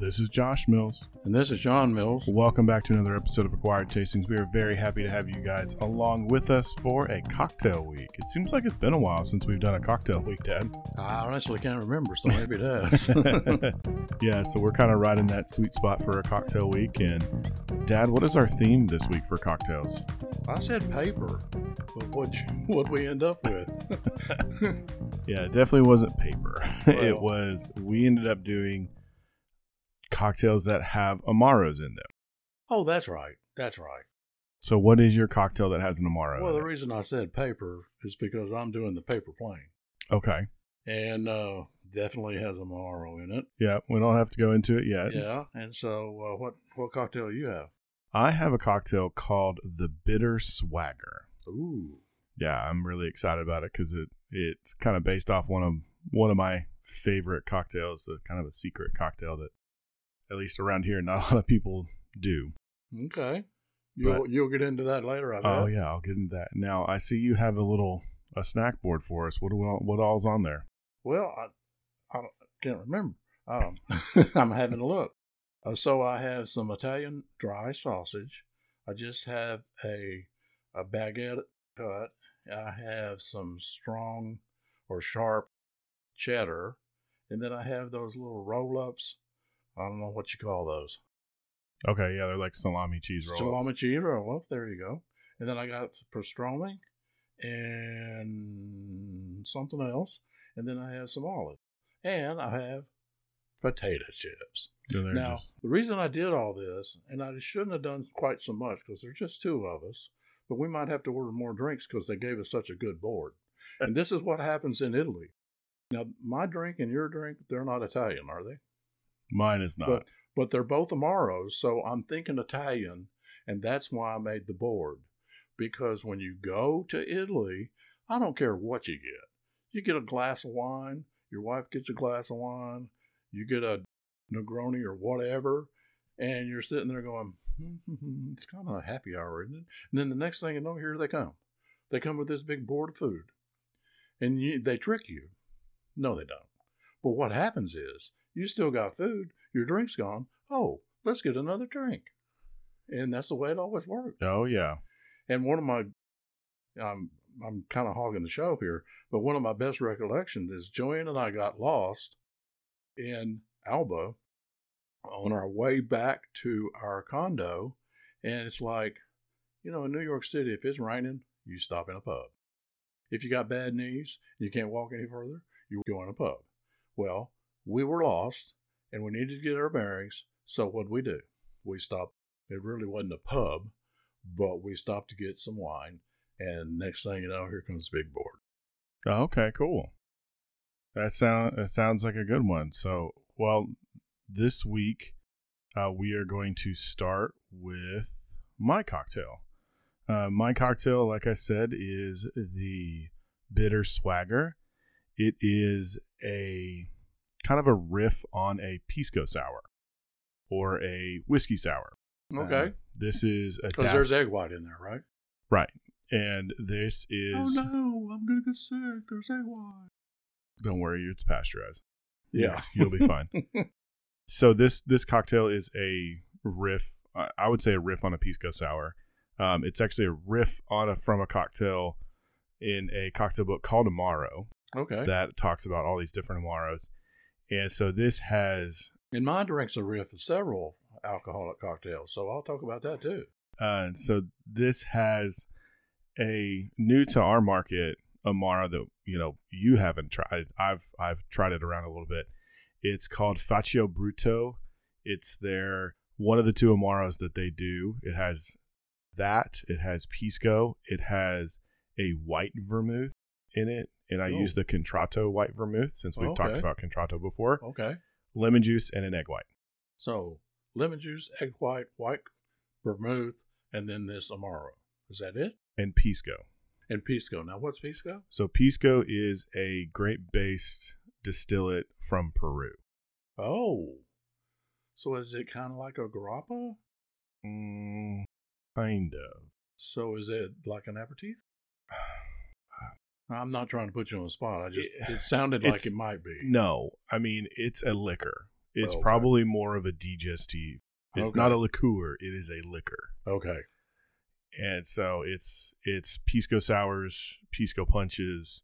This is Josh Mills. And this is John Mills. Welcome back to another episode of Acquired Tastings. We are very happy to have you guys along with us for a cocktail week. It seems like it's been a while since we've done a cocktail week, Dad. I honestly can't remember, so maybe it has. yeah, so we're kind of right in that sweet spot for a cocktail week. And Dad, what is our theme this week for cocktails? I said paper, but what what we end up with? yeah, it definitely wasn't paper. Well- it was. We ended up doing cocktails that have amaros in them. oh, that's right. That's right. So, what is your cocktail that has an amaro? In it? Well, the reason I said paper is because I'm doing the paper plane, okay. and uh, definitely has Amaro in it. Yeah, we don't have to go into it yet. Yeah. And so, uh, what what cocktail do you have? I have a cocktail called the Bitter Swagger. Ooh. Yeah, I'm really excited about it because it it's kind of based off one of one of my favorite cocktails, a kind of a secret cocktail that at least around here not a lot of people do. Okay. You'll you'll get into that later. I bet. Oh yeah, I'll get into that. Now I see you have a little a snack board for us. What do we, what all's on there? Well, I, I can't remember. Um, I'm having a look. Uh, so I have some Italian dry sausage. I just have a a baguette cut. I have some strong or sharp cheddar, and then I have those little roll ups. I don't know what you call those. Okay, yeah, they're like salami cheese rolls. Salami cheese roll up. There you go. And then I got pastrami and something else. And then I have some olive. And I have potato chips. Now, just- the reason I did all this, and I shouldn't have done quite so much because there's just two of us, but we might have to order more drinks because they gave us such a good board. and this is what happens in Italy. Now, my drink and your drink, they're not Italian, are they? Mine is not. But but they're both Amaros, so I'm thinking Italian, and that's why I made the board. Because when you go to Italy, I don't care what you get. You get a glass of wine, your wife gets a glass of wine, you get a Negroni or whatever, and you're sitting there going, "Hmm, it's kind of a happy hour, isn't it? And then the next thing you know, here they come. They come with this big board of food, and you, they trick you. No, they don't. But what happens is you still got food, your drink's gone. Oh, let's get another drink. And that's the way it always worked. oh yeah, And one of my, I'm, I'm kind of hogging the show here, but one of my best recollections is Joanne and I got lost in Alba on our way back to our condo. And it's like, you know, in New York City, if it's raining, you stop in a pub. If you got bad knees and you can't walk any further, you go in a pub. Well, we were lost and we needed to get our bearings. So what'd we do? We stopped. It really wasn't a pub, but we stopped to get some wine. And next thing you know, here comes the big board. Oh, okay, cool. That sound that sounds like a good one. So, well, this week uh, we are going to start with my cocktail. Uh, my cocktail, like I said, is the bitter swagger. It is a kind of a riff on a pisco sour or a whiskey sour. Uh, Okay. this is a Because there's egg white in there, right? right, and this is oh no, I'm to get sick. There's egg white. don't worry, it's pasteurized. Yeah. you'll be fine. so this this cocktail is a riff. I I would say a riff on a pisco sour. Um, it's actually a riff on a from a cocktail in a cocktail book called Amaro Okay. that talks about all these different Amaros. And so this has and my drink's a riff of several alcoholic cocktails, so I'll talk about that too. uh, so this has a new to our market Amaro that you know you haven't tried. I've I've tried it around a little bit. It's called Faccia Brutto. It's their one of the two Amaros that they do. It has that. It has Pisco. It has a white vermouth in it, and I Oh. use the Contratto white vermouth since we've talked Okay. about Contratto before. Okay. Lemon juice and an egg white. So lemon juice, egg white, white vermouth, and then this Amaro. Is that it? and Pisco. And Pisco. Now, what's Pisco? So Pisco is a grape based distillate from Peru. Oh. So is it kind of like a grappa? Mm, kind of. So is it like an aperitif? I'm not trying to put you on the spot. I just It- sounded like it might be. No, I mean it's a liquor. It's Okay. probably more of a digestive. It's Okay. not a liqueur. It is a liquor. Okay. and so it's it's pisco sours, pisco punches,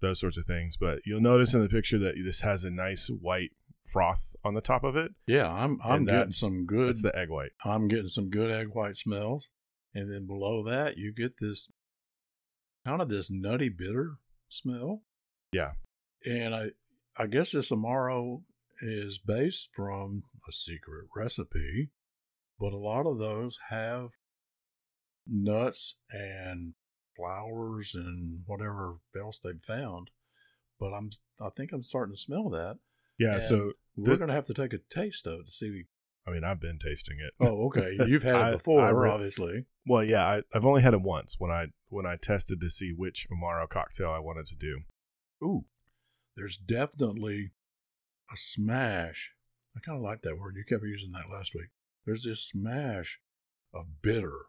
those sorts of things. But you'll notice in the picture that this has a nice white froth on the top of it. Yeah, I'm I'm getting some good. It's the egg white. I'm getting some good egg white smells, and then below that you get this kind of this nutty bitter smell. Yeah. and I I guess this amaro is based from a secret recipe, but a lot of those have nuts and flowers and whatever else they've found. But I'm I think I'm starting to smell that. Yeah. And so We're This- gonna have to take a taste of it to see. I mean, I've been tasting it. Oh, okay. You've had I- it before, I re- obviously. Well, yeah, I, I've only had it once when I when I tested to see which amaro cocktail I wanted to do. Ooh, there's definitely a smash. I kind of like that word. You kept using that last week. There's this smash of bitter.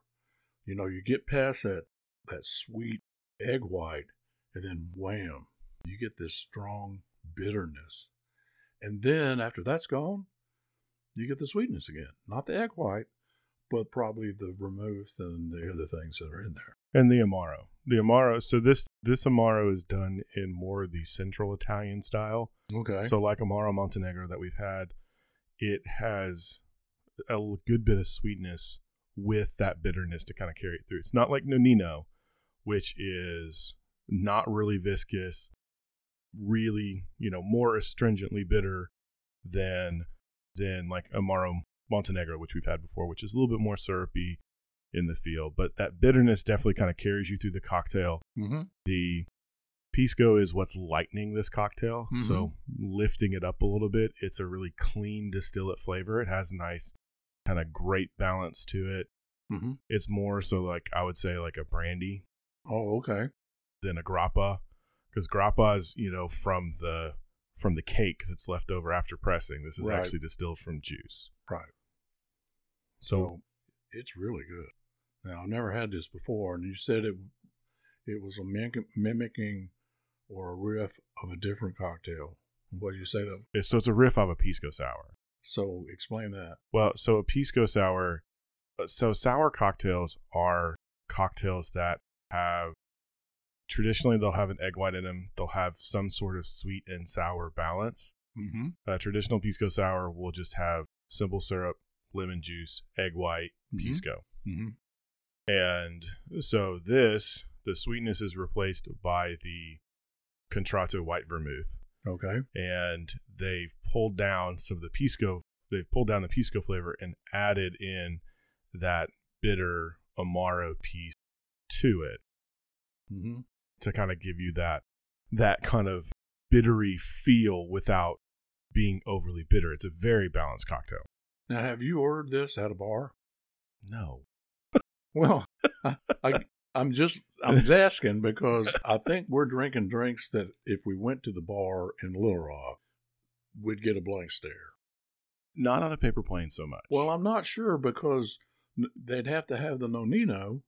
You know, you get past that that sweet egg white, and then wham, you get this strong bitterness. And then after that's gone, you get the sweetness again. Not the egg white, but probably the vermouth and the other things that are in there. And the amaro, the amaro. So this this amaro is done in more of the central Italian style. Okay. So like Amaro Montenegro that we've had, it has a good bit of sweetness with that bitterness to kind of carry it through. It's not like Nonino, which is not really viscous, really, you know, more astringently bitter than than like Amaro Montenegro, which we've had before, which is a little bit more syrupy in the feel. But that bitterness definitely kind of carries you through the cocktail mm-hmm. the pisco is what's lightening this cocktail Mhm. so lifting it up a little bit it's a really clean distillate flavor it has a nice kind of great balance to it Mm-hmm. it's more so like i would say like a brandy Oh, okay. than a grappa because grappa is you know from the from the cake that's left over after pressing this is Right. actually distilled from juice Right. so So it's really good. Now I've never had this before, and you said it it was a mimic- mimicking or a riff of a different cocktail. What did you say that? so it's a riff of a pisco sour So explain that. Well, so a pisco sour, uh, so sour cocktails are cocktails that have traditionally they'll have an egg white in them. They'll have some sort of sweet and sour balance. Mm-hmm. A traditional pisco sour will just have simple syrup, lemon juice, egg white, Mhm. pisco. Mm-hmm. And so this, the sweetness is replaced by the contratto white vermouth. Okay. and they've pulled down some of the pisco they've pulled down the pisco flavor and added in that bitter amaro piece to it Mm-hmm. To kind of give you that that kind of bittery feel without being overly bitter. It's a very balanced cocktail. Now, have you ordered this at a bar? no. Well, I, I I'm just I'm asking because I think we're drinking drinks that if we went to the bar in Little Rock, we'd get a blank stare. not on a paper plane so much. Well, I'm not sure because they'd have to have the nonino,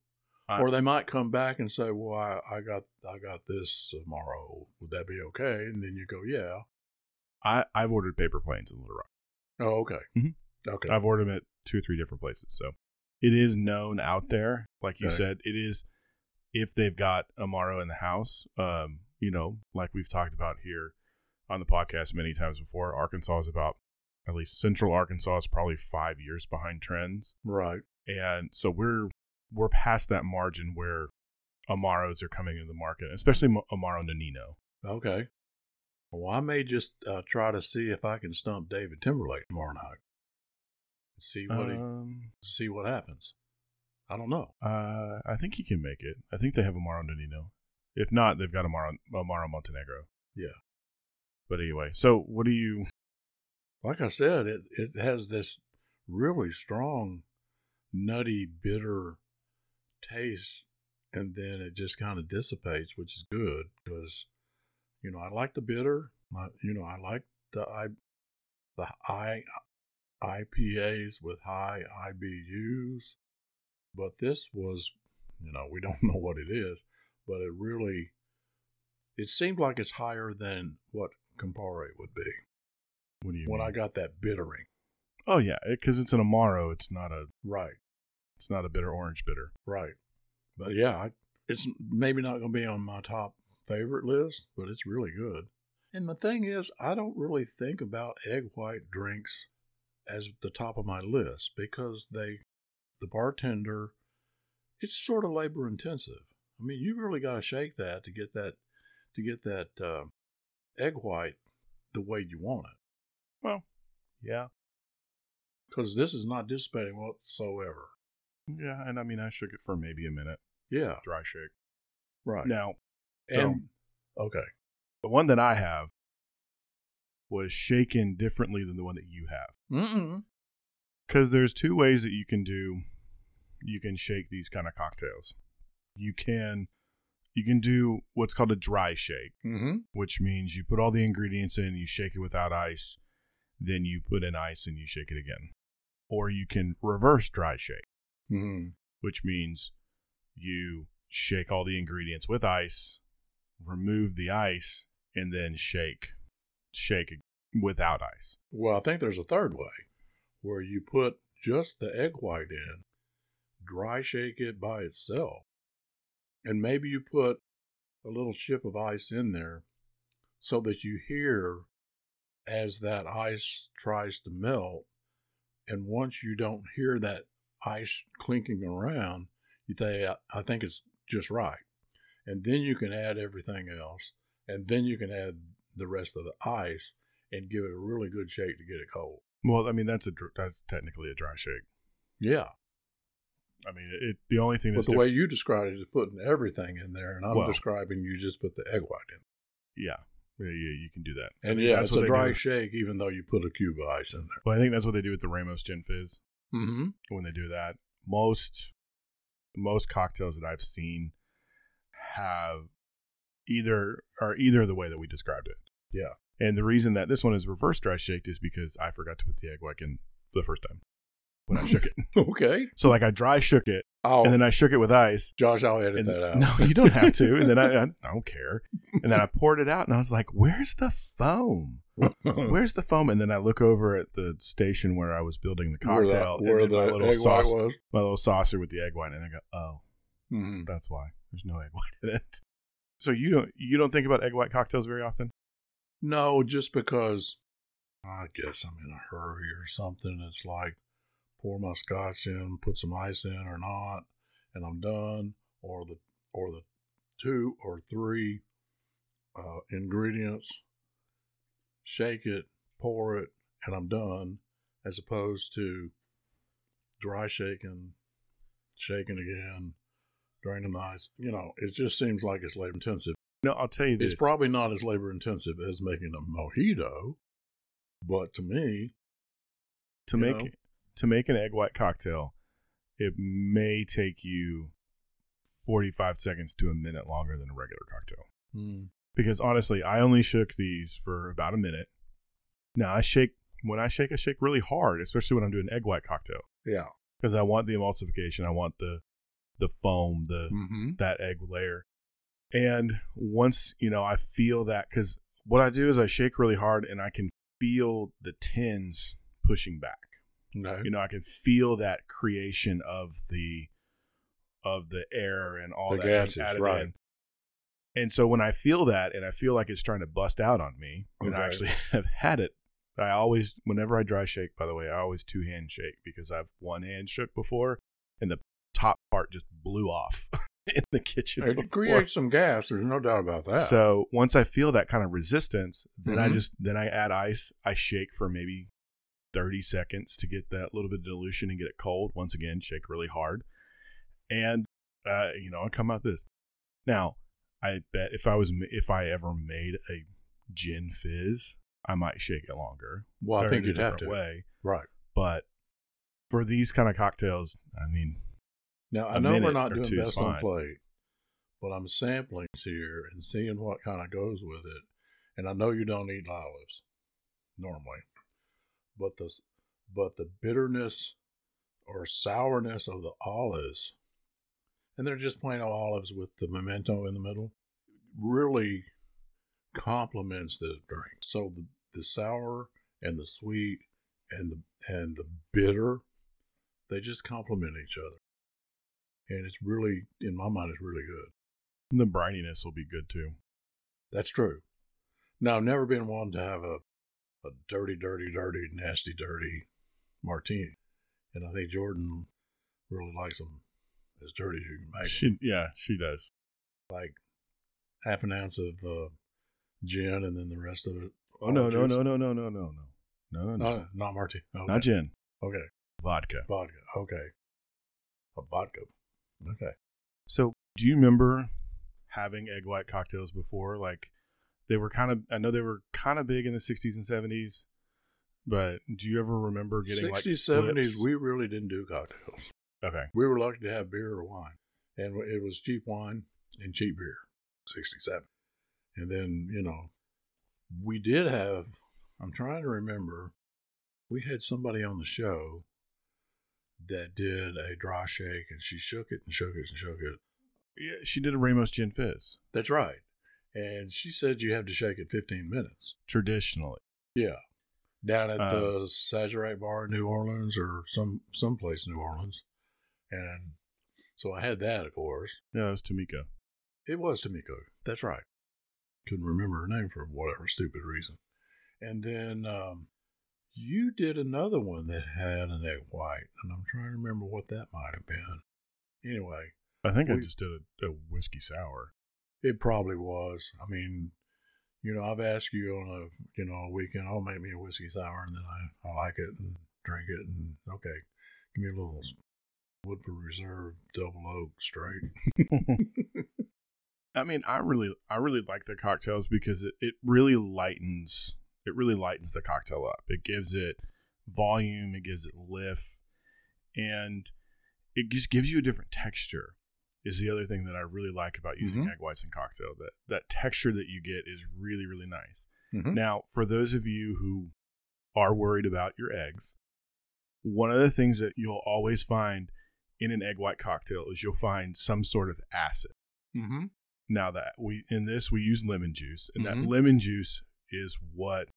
I- or they might come back and say, "Well, I, I got I got this tomorrow. Would that be okay?" And then you go, "Yeah." I, i've ordered paper planes in little rock Oh, okay. Mhm. Okay. I've ordered them at two or three different places. So it is known out there. Like you Okay. said, it is if they've got Amaro in the house, um, you know, like we've talked about here on the podcast many times before, Arkansas is about at least central Arkansas is probably five years behind trends. right. And so we're we're past that margin where Amaros are coming into the market, especially Amaro Nonino. Okay. Well, I may just uh, try to see if I can stump David Timberlake tomorrow night. See what he, Um, see what happens. I don't know. Uh, I think he can make it. I think they have Amaro Nonino. If not, they've got Amaro, Amaro Montenegro. Yeah. But anyway, so what do you? Like I said, it it has this really strong, nutty, bitter taste, and then it just kind of dissipates, which is good because, you know, I like the bitter. I, you know, I like the I, the I, IPAs with high IBUs, but this was, you know, we don't know what it is, but it really, it seemed like it's higher than what Campari would be. What do you when mean? I got that bittering. oh yeah, because it's an amaro. It's not a Right, it's not a bitter orange bitter. right. But yeah, I, it's maybe not going to be on my top favorite list, but it's really good. And the thing is, I don't really think about egg white drinks as the top of my list because they, the bartender, it's sort of labor intensive. I mean, you really got to shake that to get that, to get that uh, egg white the way you want it. Well, yeah, Because this is not dissipating whatsoever. Yeah, and I mean I shook it for maybe a minute, Yeah, dry shake. right. Now and okay, the one that I have was shaken differently than the one that you have. Because there's two ways that you can do, you can shake these kind of cocktails. You can, you can do what's called a dry shake, Mm-hmm. which means you put all the ingredients in, you shake it without ice, then you put in ice and you shake it again. Or you can reverse dry shake, Mm-hmm. which means you shake all the ingredients with ice, remove the ice, and then shake, shake without ice. Well, I think there's a third way where you put just the egg white in, dry shake it by itself, and maybe you put a little chip of ice in there so that you hear as that ice tries to melt. And once you don't hear that ice clinking around, you think, I think it's just right. And then you can add everything else. And then you can add the rest of the ice and give it a really good shake to get it cold. Well, I mean that's a that's technically a dry shake. Yeah. I mean, it. The only thing But that's the way you described it is putting everything in there, and I'm Well- describing you just put the egg white in. yeah, yeah, yeah, you can do that. And yeah, it's a dry do. shake, even though you put a cube of ice in there. Well, I think that's what they do with the Ramos Gin Fizz Mm-hmm. when they do that. Most most cocktails that I've seen have either are either the way that we described it. Yeah. And the reason that this one is reverse dry shaked is because I forgot to put the egg white in the first time when I shook it. Okay. So like I dry shook it Oh, and then I shook it with ice. Josh, I'll edit And, that out. no, you don't have to. And then I, I don't care. And then I poured it out and I was like, where's the foam? Where's the foam? And then I look over at the station where I was building the where the, cocktail. where and the my little sauce, white was. my little saucer with the egg white, and I go, oh, Mhm. that's why there's no egg white in it. So you don't you don't think about egg white cocktails very often? No, just because I guess I'm in a hurry or something. It's like pour my scotch in, put some ice in or not, and I'm done. Or the or the two or three uh, ingredients, shake it, pour it, and I'm done. As opposed to dry shaking, shaking again, draining the ice. You know, it just seems like it's labor intensive. No, I'll tell you this. It's probably not as labor intensive as making a mojito, but to me, to make know. to make an egg white cocktail, it may take you 45 seconds to a minute longer than a regular cocktail. Hmm. Because honestly, I only shook these for about a minute. Now I shake when I shake, I shake really hard, especially when I'm doing egg white cocktail yeah. because I want the emulsification, I want the the foam, the Mm-hmm. that egg layer. And once you know, I feel that because what I do is I shake really hard, and I can feel the tins pushing back. Okay. You know, I can feel that creation of the of the air and all The that gases, added right. in. And so when I feel that, and I feel like it's trying to bust out on me, and I actually have had it. I always, whenever I dry shake, by the way, I always two hand shake because I've one hand shook before, and the top part just blew off in the kitchen. It before. creates some gas. There's no doubt about that. So once I feel that kind of resistance, then I Mhm. just then I add ice. I shake for maybe thirty seconds to get that little bit of dilution and get it cold. Once again, shake really hard, and uh, you know I come out this. Now I bet if I was if I ever made a gin fizz, I might shake it longer. well, I think you'd have to. way. Right. But for these kind of cocktails, I mean, Now, I know we're not doing best on plate, but I'm sampling here and seeing what kind of goes with it. And I know you don't eat olives normally, but the but the bitterness or sourness of the olives, and they're just plain olives with the pimento in the middle, really complements the drink. So the, the sour and the sweet and the and the bitter, they just complement each other. And it's really, in my mind, it's really good. And the brininess will be good too. That's true. Now, I've never been one to have a, a dirty, dirty, dirty, nasty, dirty martini. And I think Jordan really likes them as dirty as you can make them. Yeah, she does. Like half an ounce of uh, gin and then the rest of it. Oh no, no, no, no, no, no, no, no, no, no, no, No, not martini. Okay. not gin, Okay. vodka. Vodka. Okay. A vodka. Okay. So, do you remember having egg white cocktails before? Like, they were kind of, I know they were kind of big in the 60s and 70s, but do you ever remember getting 60s, like 70s, flips? we really didn't do cocktails. Okay. We were lucky to have beer or wine. And it was cheap wine and cheap beer. 67. And then, you know, we did have, I'm trying to remember, we had somebody on the show that did a dry shake and she shook it and shook it and shook it. Yeah, she did a Ramos Gin Fizz That's right. And she said you have to shake it 15 minutes. traditionally. Yeah. Down at Um, the Sazerac Bar in New Orleans or some someplace in New Orleans. And so I had that, of course. Yeah, it was Tamika. It was Tamiko. That's right. Couldn't remember her name for whatever stupid reason. And then um, you did another one that had an egg white, and I'm trying to remember what that might have been. Anyway, I think I just did a, a whiskey sour. it probably was. I mean, you know, I've asked you on a you know a weekend, oh, make me a whiskey sour, and then I, I like it and drink it, and okay, give me a little Woodford Reserve double oak straight. I mean, I really, I really like the cocktails because it, it really lightens, it really lightens the cocktail up. It gives it volume, it gives it lift, and it just gives you a different texture. Is the other thing that I really like about using Mhm. egg whites in cocktail. That that texture that you get is really, really nice. Mhm. Now, for those of you who are worried about your eggs, one of the things that you'll always find in an egg white cocktail is you'll find some sort of acid. Mm-hmm. Now that we in this we use lemon juice, and Mhm. that lemon juice is what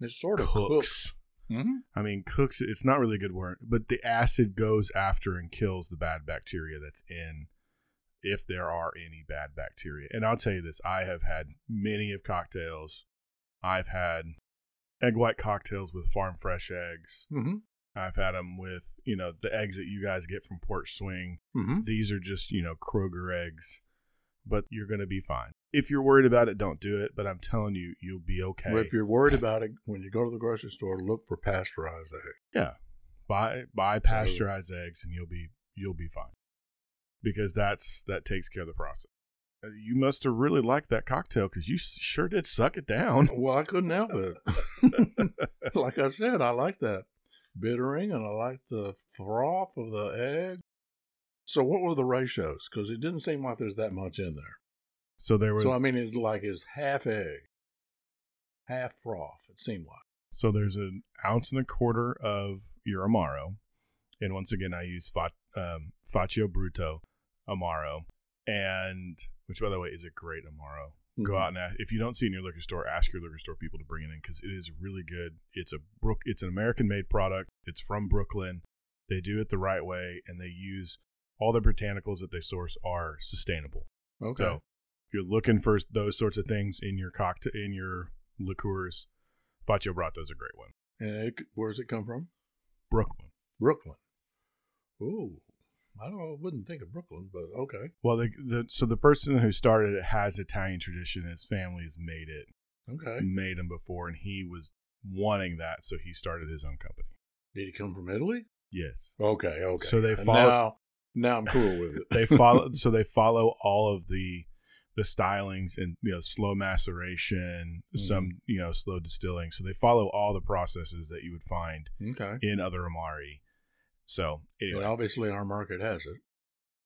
It's sort of cooks. cooks. Mm-hmm. I mean, cooks. It's not really a good word, but the acid goes after and kills the bad bacteria that's in, if there are any bad bacteria. And I'll tell you this: I have had many of cocktails. I've had egg white cocktails with farm fresh eggs. Mm-hmm. I've had them with you know the eggs that you guys get from Porch Swing. Mm-hmm. These are just, you know, Kroger eggs, but you're going to be fine. If you're worried about it, don't do it, but I'm telling you, you'll be okay. But if you're worried about it, when you go to the grocery store, look for pasteurized eggs. yeah. Buy buy pasteurized eggs and you'll be you'll be fine. Because that's that takes care of the process. Uh, You must have really liked that cocktail cuz you sure did suck it down. Well, I couldn't help it. like I said, I like that bittering and I like the froth of the egg. So, what were the ratios? Because it didn't seem like there's that much in there. So there was So, I mean, it's like it's half egg, half froth, it seemed like. So there's an ounce and a quarter of your Amaro. And once again, I use Fa- um, Faccia Brutto Amaro, and which, by the way, is a great Amaro. Go Mhm. out and ask, if you don't see it in your liquor store, ask your liquor store people to bring it in because it is really good. It's a Brook, it's an American made product. It's from Brooklyn. They do it the right way, and they use all the botanicals that they source are sustainable. Okay. So if you're looking for those sorts of things in your cocktail in your liqueurs, Faccia Brutto is a great one. and it, where does it come from? Brooklyn. Brooklyn. Ooh. I don't know. I wouldn't think of Brooklyn, but okay. Well, the, the so the person who started it has Italian tradition. His family has made it, Okay. made them before, and he was wanting that, so he started his own company. Did he come from Italy? Yes, Okay, okay. So they follow- Now, now I'm cool with it. they follow. so they follow all of the the stylings and you know slow maceration, Mhm. some you know slow distilling. So they follow all the processes that you would find Okay. in other amari. So anyway, And obviously, our market has it.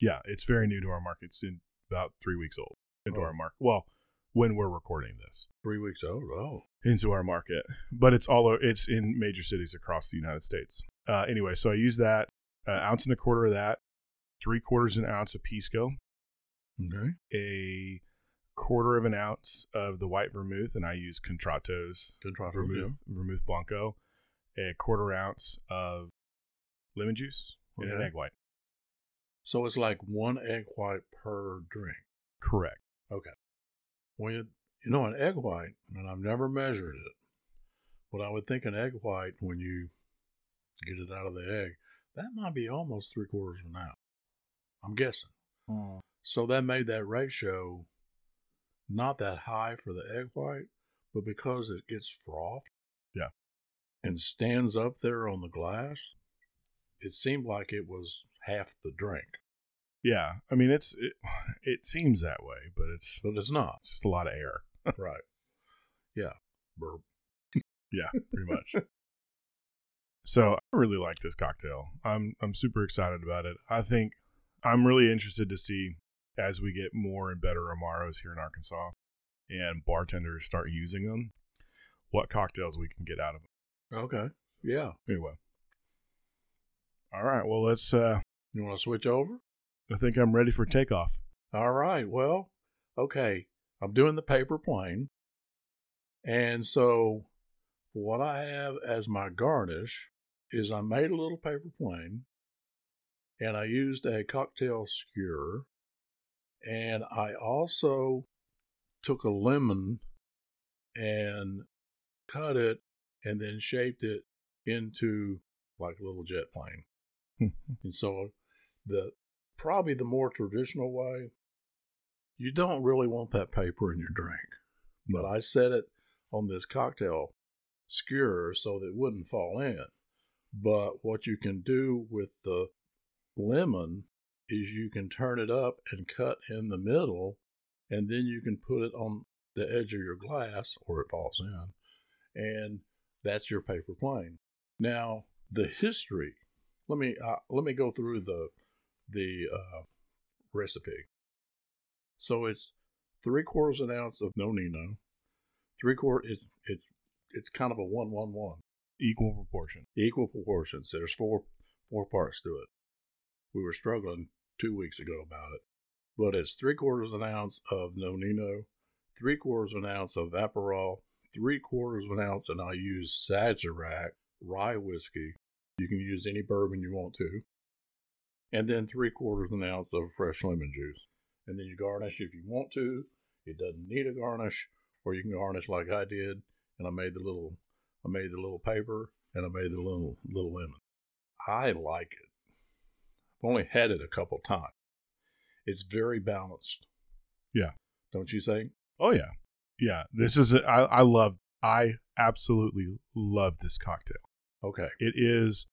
yeah, it's very new to our market. It's in about three weeks old into Oh. our market. Well, when we're recording this. Three weeks old. Oh. into our market, but it's all it's in major cities across the United States. Uh, anyway, so I use that uh, ounce and a quarter of that, three quarters an ounce of pisco, Okay. a quarter of an ounce of the white vermouth, and I use Contratto's Contrato, vermouth, vermouth blanco, a quarter ounce of lemon juice, and an Okay. egg white. So it's like one egg white per drink. Correct. Okay. When you, you know, an egg white, and I've never measured it, but I would think an egg white, when you get it out of the egg, that might be almost three quarters of an ounce. I'm guessing. Hmm. So that made that ratio not that high for the egg white, but because it gets frothed Yeah. and stands up there on the glass, it seemed like it was half the drink, Yeah, I mean it's it, it seems that way, but it's but it's not. it's just a lot of air. right. Yeah. Burp. Yeah, pretty much. so I really like this cocktail. I'm I'm super excited about it. I think I'm really interested to see as we get more and better Amaros here in Arkansas and bartenders start using them, what cocktails we can get out of them. Okay. Yeah. Anyway. All right, well let's uh You want to switch over? I think I'm ready for takeoff. All right. Well, okay. I'm doing the paper plane. And so what I have as my garnish is I made a little paper plane and I used a cocktail skewer and I also took a lemon and cut it and then shaped it into like a little jet plane. And so the probably the more traditional way, you don't really want that paper in your drink. But I set it on this cocktail skewer so that it wouldn't fall in. But what you can do with the lemon is you can turn it up and cut in the middle, and then you can put it on the edge of your glass or it falls in, and that's your paper plane. Now, the history. Let me uh, let me go through the the uh, recipe. So it's three quarters an ounce of nonino. Three quarter. It's it's it's kind of a one one one Equal proportion. equal proportions. There's four four parts to it. We were struggling two weeks ago about it, but it's three quarters an ounce of nonino, three quarters of an ounce of Aperol, three quarters of an ounce, and I use Sazerac rye whiskey. You can use any bourbon you want to, and then three quarters of an ounce of fresh lemon juice, and then you garnish if you want to. It doesn't need a garnish, or you can garnish like I did, and I made the little I made the little paper and I made the little little lemon. I like it. I've only had it a couple times. It's very balanced. Yeah. Don't you think? Oh yeah, yeah. This is a, I I love I absolutely love this cocktail. Okay. It is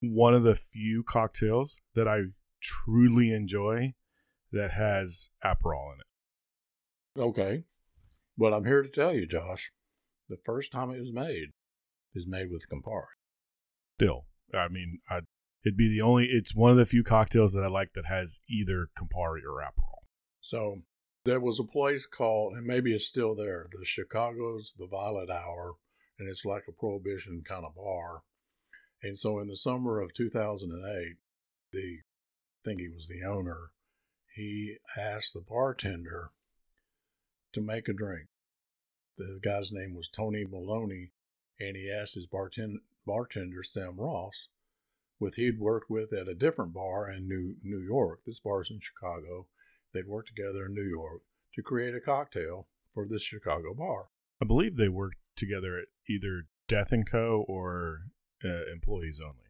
one of the few cocktails that I truly enjoy that has Aperol in it. Okay. But I'm here to tell you, Josh, the first time it was made is made with Campari. Still, I mean, I it'd be the only. It's one of the few cocktails that I like that has either Campari or Aperol. So there was a place called, and maybe it's still there, the Chicago's The Violet Hour, and it's like a prohibition kind of bar. And so in the summer of 2008, the I think he was the owner, he asked the bartender to make a drink. The guy's name was Toby Maloney, and he asked his bartend- bartender, Sam Ross, with he'd worked with at a different bar in New, New York. This bar's in Chicago. They'd worked together in New York to create a cocktail for this Chicago bar. I believe they worked together at either Death and Co. or uh, Employees Only.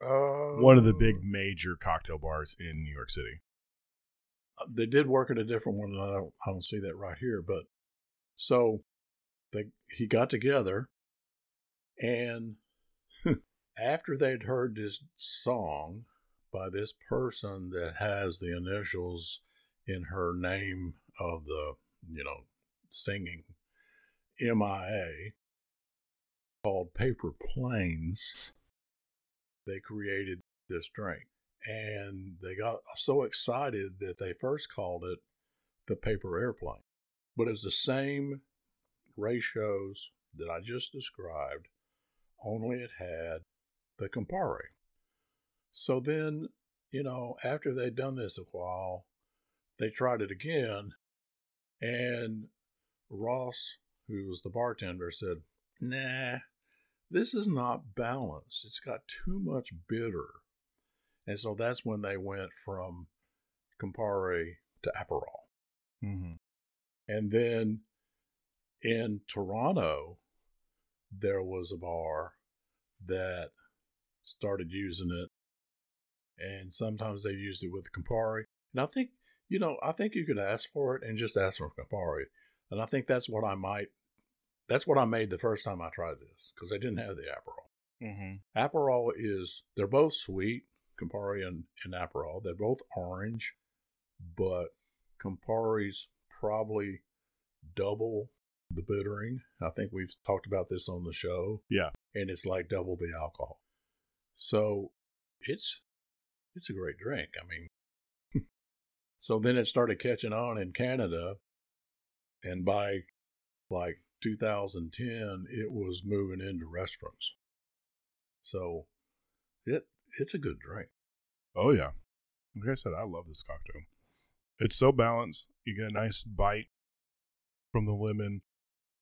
Uh, One of the big major cocktail bars in New York City. They did work at a different one, and I don't, I don't see that right here. But so they he got together, and after they'd heard this song by this person that has the initials in her name of the you know singing MIA called Paper Planes, they created this drink. And they got so excited that they first called it the paper airplane. But it was the same ratios that I just described, only it had the Campari. So then, you know, after they'd done this a while, they tried it again And Ross, who was the bartender, said, Nah, this is not balanced. It's got too much bitter. And so that's when they went from Campari to Aperol. Mm-hmm. And then in Toronto, there was a bar that started using it. And sometimes they used it with Campari. And I think, you know, I think you could ask for it and just ask for Campari. And I think that's what I might, that's what I made the first time I tried this because they didn't have the Aperol. Mm-hmm. Aperol is, they're both sweet, Campari and, and Aperol. They're both orange, but Campari's probably double the bittering. I think we've talked about this on the show. Yeah. And it's like double the alcohol. So it's it's a great drink. I mean so then it started catching on in Canada and by like 2010 it was moving into restaurants. So it it's a good drink. Oh yeah. Like I said, I love this cocktail. It's so balanced. You get a nice bite from the lemon.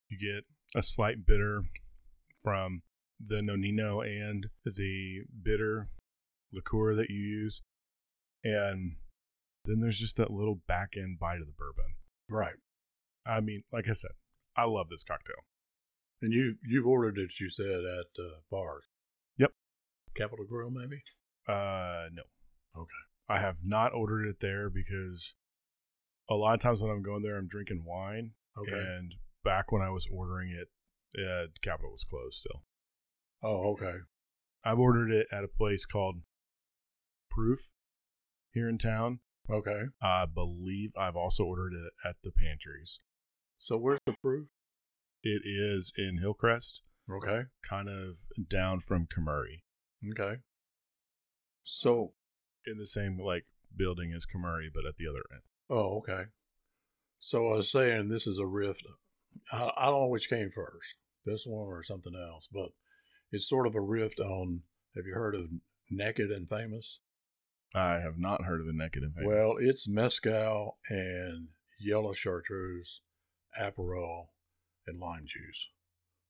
You get a slight bitter from the nonino and the bitter liqueur that you use. And then there's just that little back end bite of the bourbon. Right. I mean, like I said, I love this cocktail. And you you've ordered it, you said, at uh, bars. Yep. Capital Grill, maybe. Uh, no. Okay. I have not ordered it there because a lot of times when I'm going there, I'm drinking wine. Okay. And back when I was ordering it, uh, Capital was closed still. oh, okay. I've ordered it at a place called Proof here in town. Okay. I believe I've also ordered it at the pantries. So where's the proof? It is in Hillcrest, Okay. kind of down from Kemuri, Okay. So, in the same like building as Kemuri, but at the other end. oh, okay. So I was saying this is a rift. I, I don't know which came first, this one or something else, but it's sort of a rift on. Have you heard of Naked and Famous? I have not heard of the Naked and Famous. Well, it's mezcal and yellow chartreuse, Aperol, and lime juice.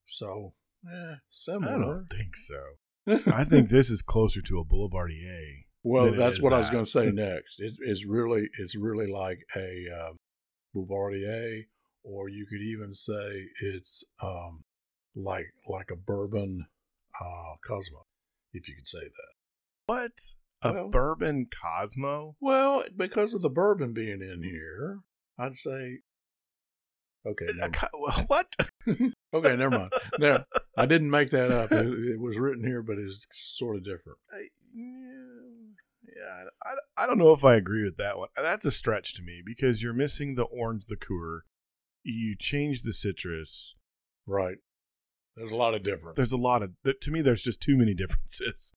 So, eh, I don't think so. I think this is closer to a Boulevardier. well, that's what I was going to say next. It, it's really, it's really like a um, Boulevardier, or you could even say it's um, like like a bourbon uh, Cosmo, if you could say that. What? A Well- bourbon Cosmo? Well, because of the bourbon being in here, I'd say. Okay, uh, never co- what? Okay, never mind. Now, I didn't make that up. It, it was written here, but it's sort of different. I, yeah, I, I don't know if I agree with that one. That's a stretch to me because you're missing the orange liqueur. You change the citrus. Right. There's a lot of difference. There's a lot of to me. There's just too many differences.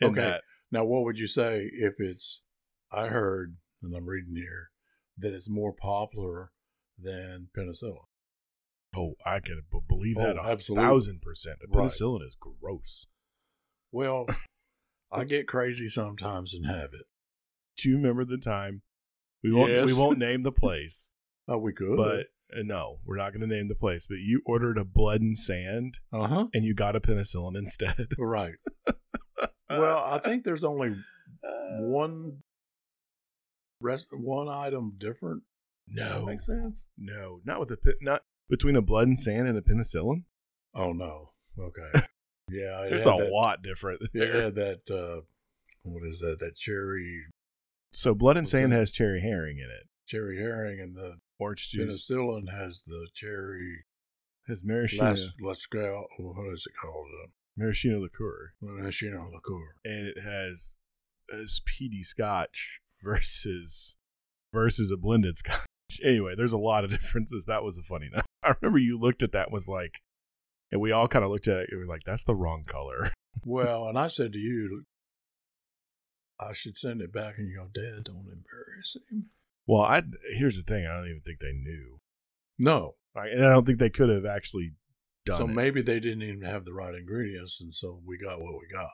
In Okay. that. Now, what would you say if it's, I heard, and I'm reading here, that it's more popular than penicillin? Oh, I can believe that Oh, a absolutely. thousand percent. Right. Penicillin is gross. Well, I get crazy sometimes and have it. Do you remember the time? We won't. Yes. We won't name the place, Oh, we could. but uh, no, we're not going to name the place. But you ordered a blood and sand, uh huh. and you got a penicillin instead. Right. well, I think there's only one rest, one item different. No, That makes sense. no, not with a not between a blood and sand and a penicillin. Oh no. Okay. Yeah, it's a that, lot different. There. had that. Uh, what is that? That cherry So blood and sand that? has Cherry Heering in it. Cherry Heering, and the Orange juice penicillin has the cherry has maraschino, las lascal. What is it called? Uh, maraschino liqueur, maraschino liqueur. and it has has peaty scotch versus versus a blended scotch. Anyway, there's a lot of differences. That was a funny note. I remember you looked at that and was like, and we all kind of looked at it. and We were like, that's the wrong color. Well, and I said to you, I should send it back, and you go, Dad, don't embarrass him. Well, I here's the thing. I don't even think they knew, No. Like, and I don't think they could have actually done. So it. maybe they didn't even have the right ingredients, and so we got what we got.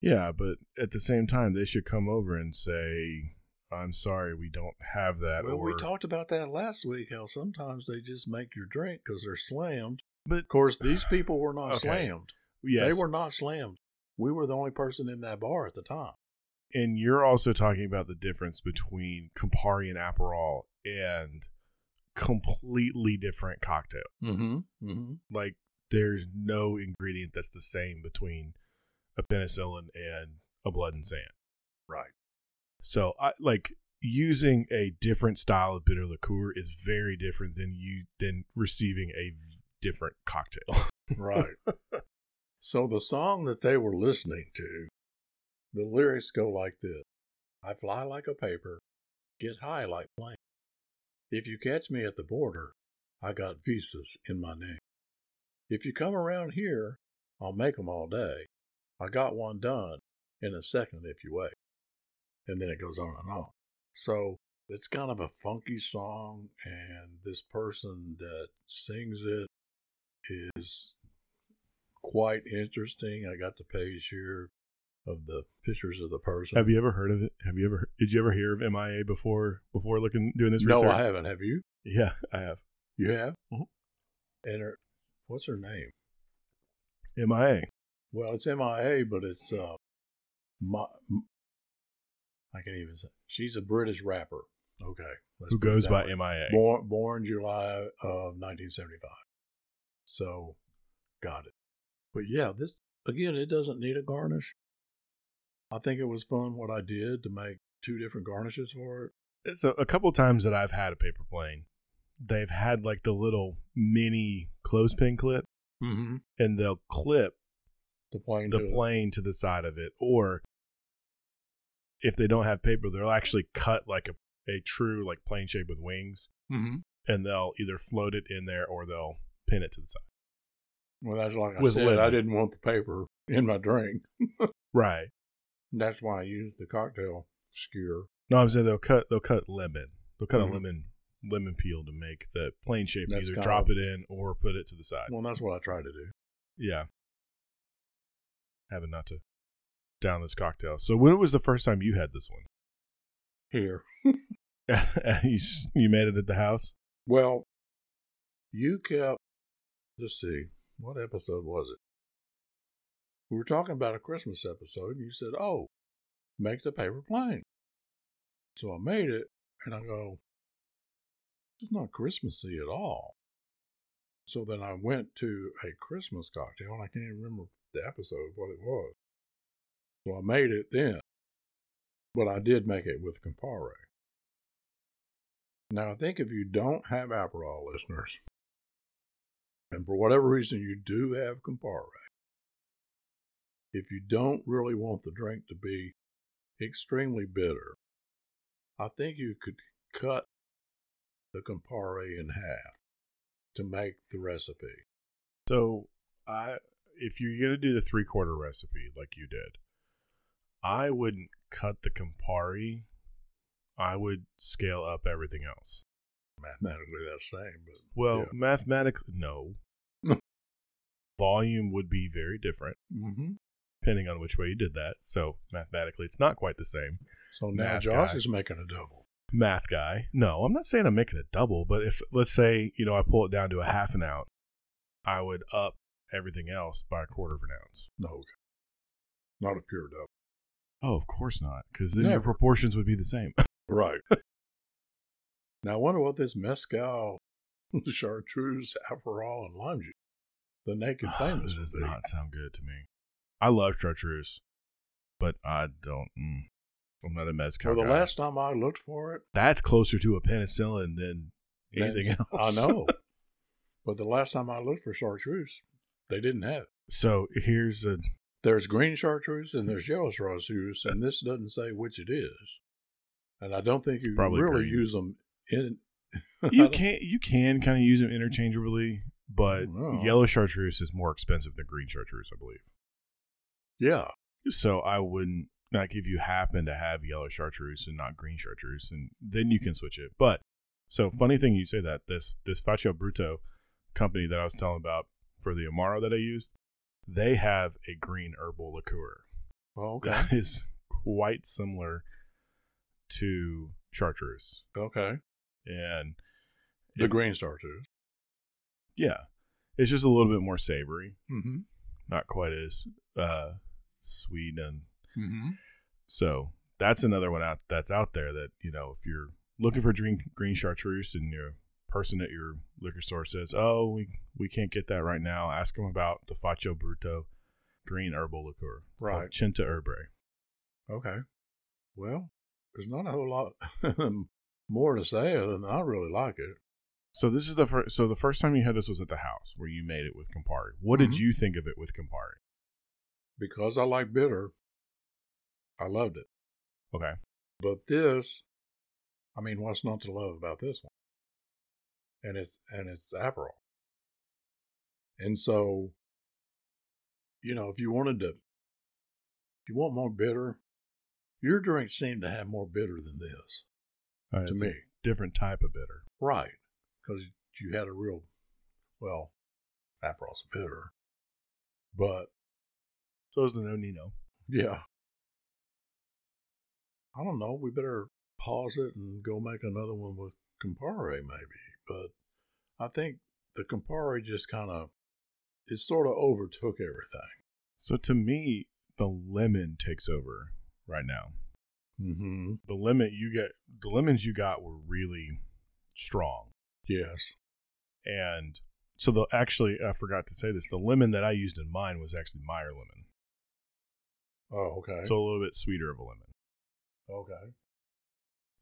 Yeah, but at the same time, they should come over and say, I'm sorry, we don't have that. Well, we talked about that last week. How sometimes they just make your drink because they're slammed. But- of course, these people were not Okay. slammed. Yes, They were not slammed. We were the only person in that bar at the time. and you're also talking about the difference between Campari and Aperol and completely different cocktail. Mm-hmm. Mm-hmm. Like there's no ingredient that's the same between a penicillin and a blood and sand. Right. So I like using a different style of bitter liqueur is very different than you than receiving a different cocktail. Right. so the song that they were listening to, the lyrics go like this I fly like a paper, get high like plane. If you catch me at the border, I got visas in my name. If you come around here, I'll make 'em all day. I got one done in a second if you wait. And then it goes on and on. So it's kind of a funky song, and this person that sings it is quite interesting. I got the page here of the pictures of the person. Have you ever heard of it? Have you ever did you ever hear of MIA before before looking doing this no, research? I haven't. Have you? Yeah, I have. You have? Mhm. And her, what's her name? MIA. Well, it's MIA, but it's uh, I can't even say. She's a British rapper. Okay, Who goes by way. MIA. Born, born July of 1975. So, got it. But yeah, this again, it doesn't need a garnish. I think it was fun what I did to make two different garnishes for it. So a couple times that I've had a paper plane, they've had like the little mini clothespin clip, Mm-hmm. and they'll clip The plane. the to- plane to the side of it, or if they don't have paper, they'll actually cut like a a true like plane shape with wings, Mhm. and they'll either float it in there or they'll pin it to the side. Well, that's like I With said. lemon. I didn't want the paper in my drink. Right. That's why I used the cocktail skewer. No, I'm saying they'll cut they'll cut lemon. They'll cut Mhm. a lemon lemon peel to make the plane shape. That's either drop of- it in or put it to the side. Well, that's what I try to do. Yeah. Having not to down this cocktail. So when was the first time you had this one? Here. you you made it at the house. Well, you kept. Let's see. What episode was it? We were talking about a Christmas episode, and you said, "Oh, make the paper plane." So I made it, and I go, "It's not Christmassy at all." So then I went to a Christmas cocktail, and I can't even remember the episode what it was. So I made it then, but I did make it with Campari. Now, I think if you don't have Aperol listeners, and for whatever reason you do have Campari, if you don't really want the drink to be extremely bitter, I think you could cut the Campari in half to make the recipe. So I if you're gonna do the three quarter recipe like you did, I wouldn't cut the Campari. I would scale up everything else. Mathematically, that's the same, but Well, yeah. mathematically, no. Volume would be very different Mm-hmm. depending on which way you did that. So mathematically, it's not quite the same. So now Math Josh guy. is making a double. Math guy. No, I'm not saying I'm making a double, but if let's say you know I pull it down to a half an ounce, I would up everything else by a quarter of an ounce. No, okay. not a pure double. Oh, of course not, because then your Never. proportions would be the same. Right. now I wonder what this mezcal, chartreuse, aperol, and lime juice, the naked famous, That does would be. not sound good to me. I love chartreuse, but I don't. Mm, I'm not a mezcal. Well, the guy. last time I looked for it, that's closer to a penicillin than then- anything else. I know. but the last time I looked for chartreuse, they didn't have it. So here's a There's green chartreuse and there's yellow chartreuse, and this doesn't say which it is. And I don't think It's you probably really green. use them in. you can you can kind of use them interchangeably, but Oh. yellow chartreuse is more expensive than green chartreuse, I believe. Yeah. So I wouldn't like if you happen to have yellow chartreuse and not green chartreuse, and then you can switch it. But so funny thing you say that this this Faccia Brutto company that I was telling about for the Amaro that I used, they have a green herbal liqueur Well, okay. that is quite similar to chartreuse, Okay. and The green chartreuse. yeah, it's just a little bit more savory, Mm-hmm. not quite as uh, sweet, and Mm-hmm. so that's another one out that's out there that you know if you're looking for green green chartreuse and your person at your liquor store says, "Oh, we we can't get that right now," ask them about the Faccia Brutto green herbal liqueur, It's Right. Centerbe. Okay. Well, there's not a whole lot more to say other than I really like it. So this is the first. So the first time you had this was at the house where you made it with Campari. What did Mhm. you think of it with Campari? Because I like bitter, I loved it. Okay. But this, I mean, what's not to love about this one? And it's and it's Aperol. And so, you know, if you wanted to, if you want more bitter, your drink seemed to have more bitter than this, Uh, to me. different type of bitter. right? Because you had a real, well, Aperol's bitter, but So is the no Nino. yeah, I don't know. We better pause it and go make another one with Campari, maybe. But I think the Campari just kind of it sort of overtook everything. So to me, the lemon takes over right now. Mm-hmm. The lemon you get, the lemons you got were really strong, Yes. and so the actually I forgot to say this. The lemon that I used in mine was actually Meyer lemon, Oh, okay. so a little bit sweeter of a lemon. okay.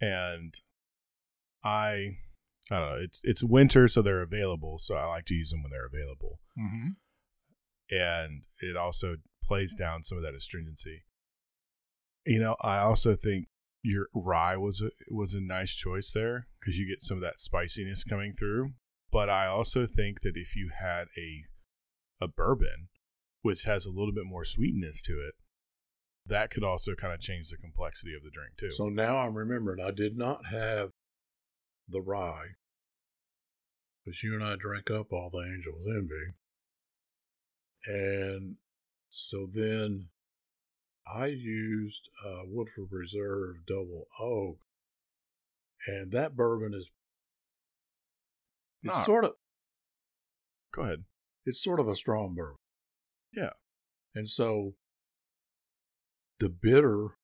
and I I don't know. It's it's winter, so they're available. So I like to use them when they're available, Mm-hmm. and it also plays down some of that astringency. You know, I also think your rye was a was a nice choice there because you get some of that spiciness coming through. But I also think that if you had a a bourbon, which has a little bit more sweetness to it, that could also kind of change the complexity of the drink too. So now I'm remembering I did not have the rye because you and I drank up all the Angel's Envy. And so then I used uh, Woodford Reserve Double Oak. And that bourbon is it's sort of Go ahead. it's sort of a strong bourbon. Yeah. And so the bitter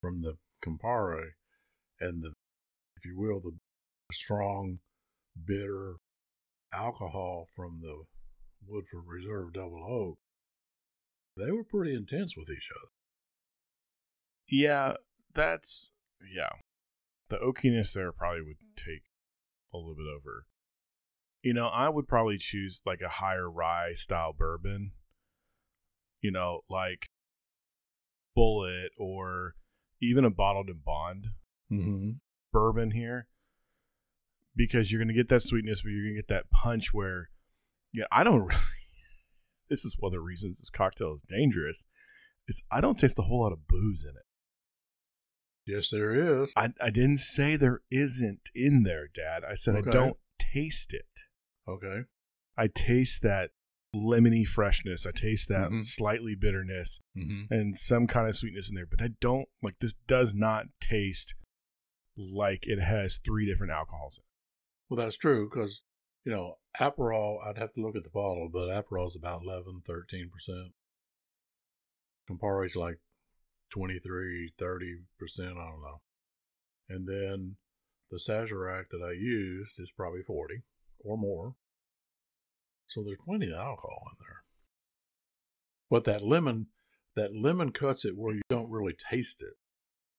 from the Campari and the, if you will, the strong, bitter alcohol from the Woodford Reserve Double Oak, they were pretty intense with each other. Yeah, that's yeah. The oakiness there probably would take a little bit over. You know, I would probably choose like a higher rye style bourbon. You know, like Bulleit or even a bottled and bond Mm-hmm. bourbon here because you're going to get that sweetness, but you're going to get that punch where, yeah, I don't really. This is one of the reasons this cocktail is dangerous. Is I don't taste a whole lot of booze in it. Yes, there is. I, I didn't say there isn't in there, Dad. I said Okay. I don't taste it. Okay. I taste that lemony freshness. I taste that Mhm. slightly bitterness Mm-hmm. and some kind of sweetness in there, but I don't like this. Does not taste like it has three different alcohols. in Well, that's true because, you know, Aperol, I'd have to look at the bottle, but Aperol's about 11, 13%. Campari's like 23, 30%, I don't know. And then the Sazerac that I used is probably 40 or more. So there's plenty of alcohol in there. But that lemon, that lemon cuts it where you don't really taste it.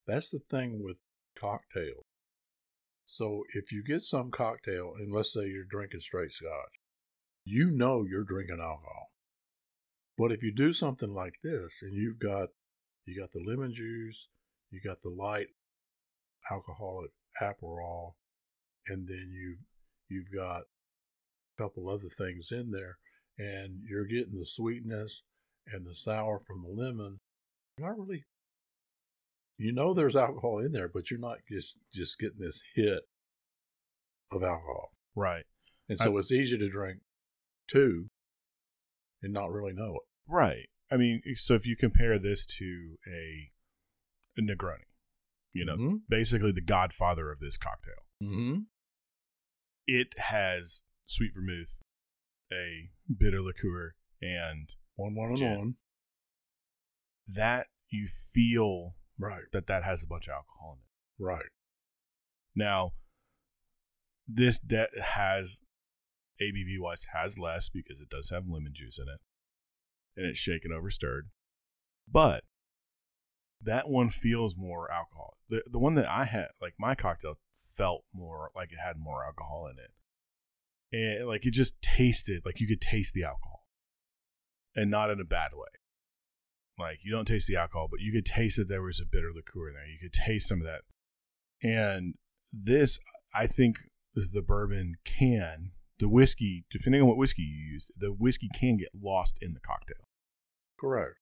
That's the thing with cocktails. So if you get some cocktail, and let's say you're drinking straight scotch, you know you're drinking alcohol. But if you do something like this, and you've got you got the lemon juice, you got the light alcoholic Aperol, and then you've you've got a couple other things in there, and you're getting the sweetness and the sour from the lemon. You're not really you know there's alcohol in there, but you're not just just getting this hit of alcohol. Right. And so it's easy to drink two and not really know it. Right. I mean, so if you compare this to a, a Negroni, You know, Mm-hmm. basically the godfather of this cocktail. Mm-hmm. It has sweet vermouth, a bitter liqueur, and One, one, and one. that you feel Right. that that has a bunch of alcohol in it. Right. Now, this de- has ABV wise has less because it does have lemon juice in it, and it's shaken over stirred. But that one feels more alcohol. The the one that I had, like my cocktail, felt more like it had more alcohol in it, and like it just tasted like you could taste the alcohol, and not in a bad way. Like you don't taste the alcohol, but you could taste that there was a bitter liqueur in there. You could taste some of that, and this, I think, the bourbon can, the whiskey, depending on what whiskey you use, the whiskey can get lost in the cocktail. Correct.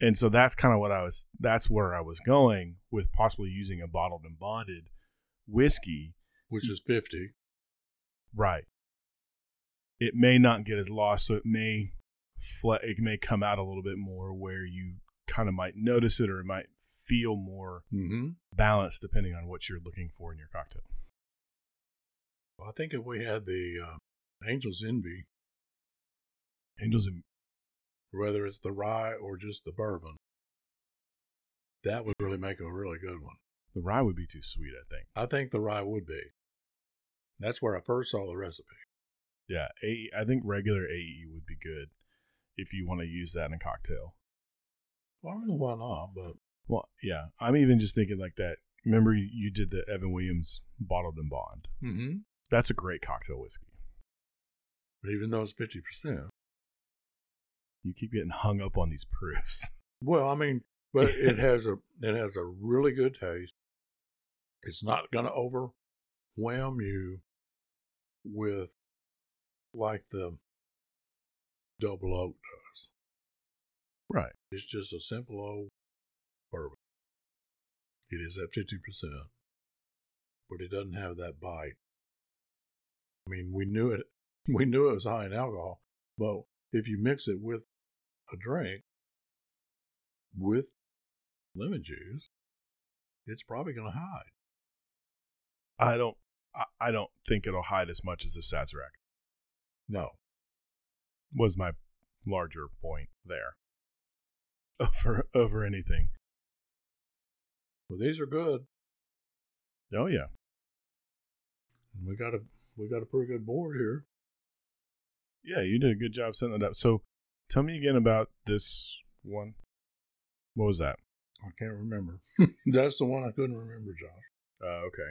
And so that's kind of what I was, that's where I was going with possibly using a bottled and bonded whiskey. Which is 50. Right. It may not get as lost, so it may, fle- it may come out a little bit more where you kind of might notice it or it might feel more Mm-hmm. balanced depending on what you're looking for in your cocktail. Well, I think if we had the uh, Angel's Envy, Angels and whether it's the rye or just the bourbon, that would really make a really good one. the rye would be too sweet, I think. I think the rye would be. That's where I first saw the recipe. Yeah, AE, I think regular AE would be good if you want to use that in a cocktail. Well, I don't know why not, but Well, yeah, I'm even just thinking like that. Remember, you- did the Evan Williams bottled and bond. mm-hmm. That's a great cocktail whiskey. but even though it's 50%. You keep getting hung up on these proofs. Well, I mean, but it has a it has a really good taste. It's not going to overwhelm you with like the double oak does. right. It's just a simple old bourbon. It is at fifty percent, but it doesn't have that bite. I mean, we knew it. We knew it was high in alcohol, but if you mix it with a drink with lemon juice, it's probably going to hide. I don't. I, I don't think it'll hide as much as the Sazerac. No, Was my larger point there. Over over anything. Well, these are good. Oh yeah. We got a we got a pretty good board here. Yeah, you did a good job setting it up. So, tell me again about this one. What was that? I can't remember. That's the one I couldn't remember, Josh. Uh, okay.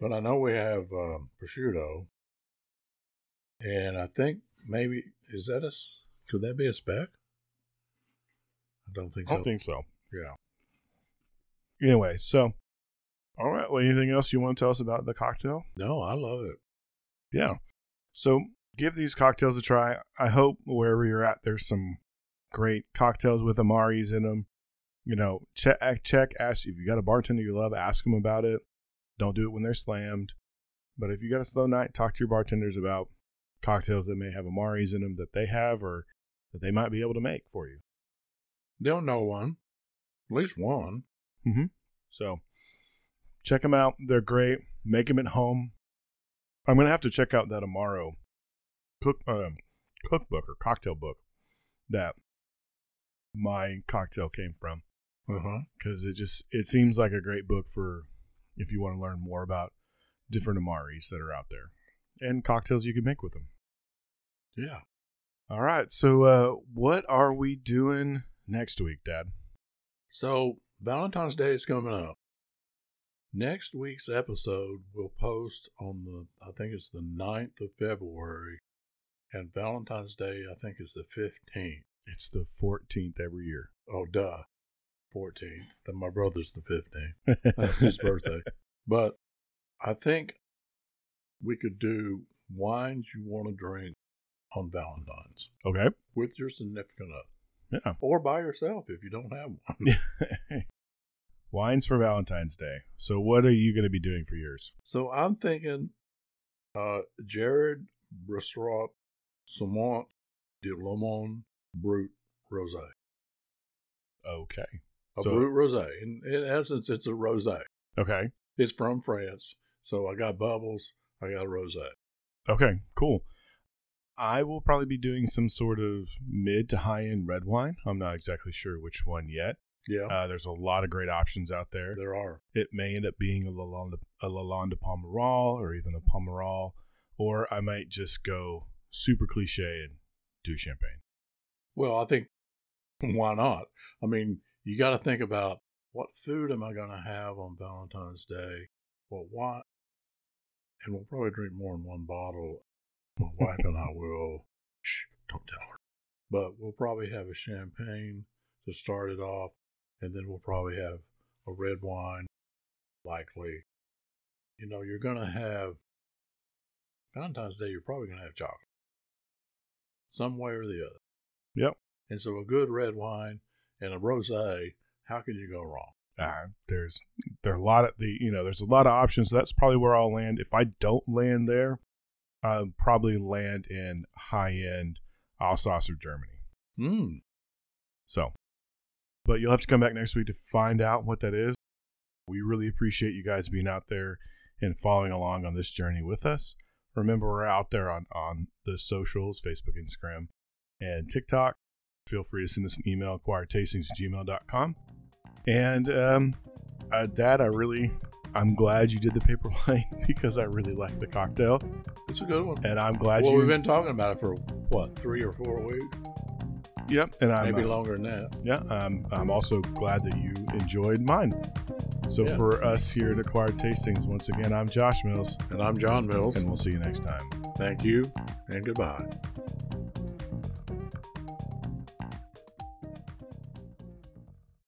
But I know we have um, prosciutto, and I think maybe is that a could that be a speck? I don't think so. I don't think so. yeah. Anyway, so all right. Well, anything else you want to tell us about the cocktail? No, I love it. Yeah. So give these cocktails a try. I hope wherever you're at, there's some great cocktails with amaris in them. You know, check, eh, check, ask if you got a bartender you love, ask them about it. Don't do it when they're slammed. But if you got a slow night, talk to your bartenders about cocktails that may have amaris in them that they have or that they might be able to make for you. They'll know one, at least one. Mm-hmm. So check them out. They're great. Make them at home. I'm gonna have to check out that Amaro cook um, cookbook or cocktail book that my cocktail came from because it just it seems like a great book for if you want to learn more about different Amaris that are out there and cocktails you can make with them. Yeah. All right. So uh, what are we doing next week, Dad? So Valentine's Day is coming up. Next week's episode will post on the I think it's the 9th of February, and Valentine's Day I think is the fifteenth. It's the 14th every year. Oh, duh. 14th. Then my brother's the 15th. His birthday. But I think we could do wines you want to drink on Valentine's Okay. with your significant other. Yeah. Or by yourself if you don't have one. Wines for Valentine's Day. So, what are you going to be doing for yours? so I'm thinking uh, Gérard Bertrand Crémant de Limoux Brut Rosé. Okay. A So- brut rosé. In, in essence, it's a rosé. Okay. It's from France, so I got bubbles. I got a rosé. Okay, cool. I will probably be doing some sort of mid to high end red wine. I'm not exactly sure which one yet. Yeah, Uh, there's a lot of great options out there. there are. It may end up being a Lalande, a Lalande Pomerol or even a Pomerol, or I might just go super cliche and do champagne. Well, I think why not? I mean, you got to think about what food am I going to have on Valentine's Day? Well, what? And we'll probably drink more than one bottle. My wife and I will. Shh, don't tell her. But we'll probably have a champagne to start it off, and then we'll probably have a red wine, likely. You know, you're going to have Valentine's Day, you're probably going to have chocolate. Some way or the other. Yep. And so a good red wine and a rosé, how can you go wrong? Uh, there's there are a lot of the you know there's a lot of options. That's probably where I'll land. If I don't land there, I'll probably land in high end Alsace or Germany. Mm. So, but you'll have to come back next week to find out what that is. We really appreciate you guys being out there and following along on this journey with us. Remember, we're out there on, on the socials Facebook, Instagram, and TikTok. Feel free to send us an email, acquiredtastings@gmail.com. And um, uh, Dad, I really, I'm glad you did the paper wine because I really like the cocktail. It's a good one. And I'm glad well, you. we've been talking about it for what, three or four weeks? Yep. And I'm, Maybe uh, longer than that. Yeah, um, I'm also glad that you enjoyed mine. So Yeah. for us here at Acquired Tastings, once again, I'm Josh Mills, And I'm John Mills. and we'll see you next time. Thank you and goodbye.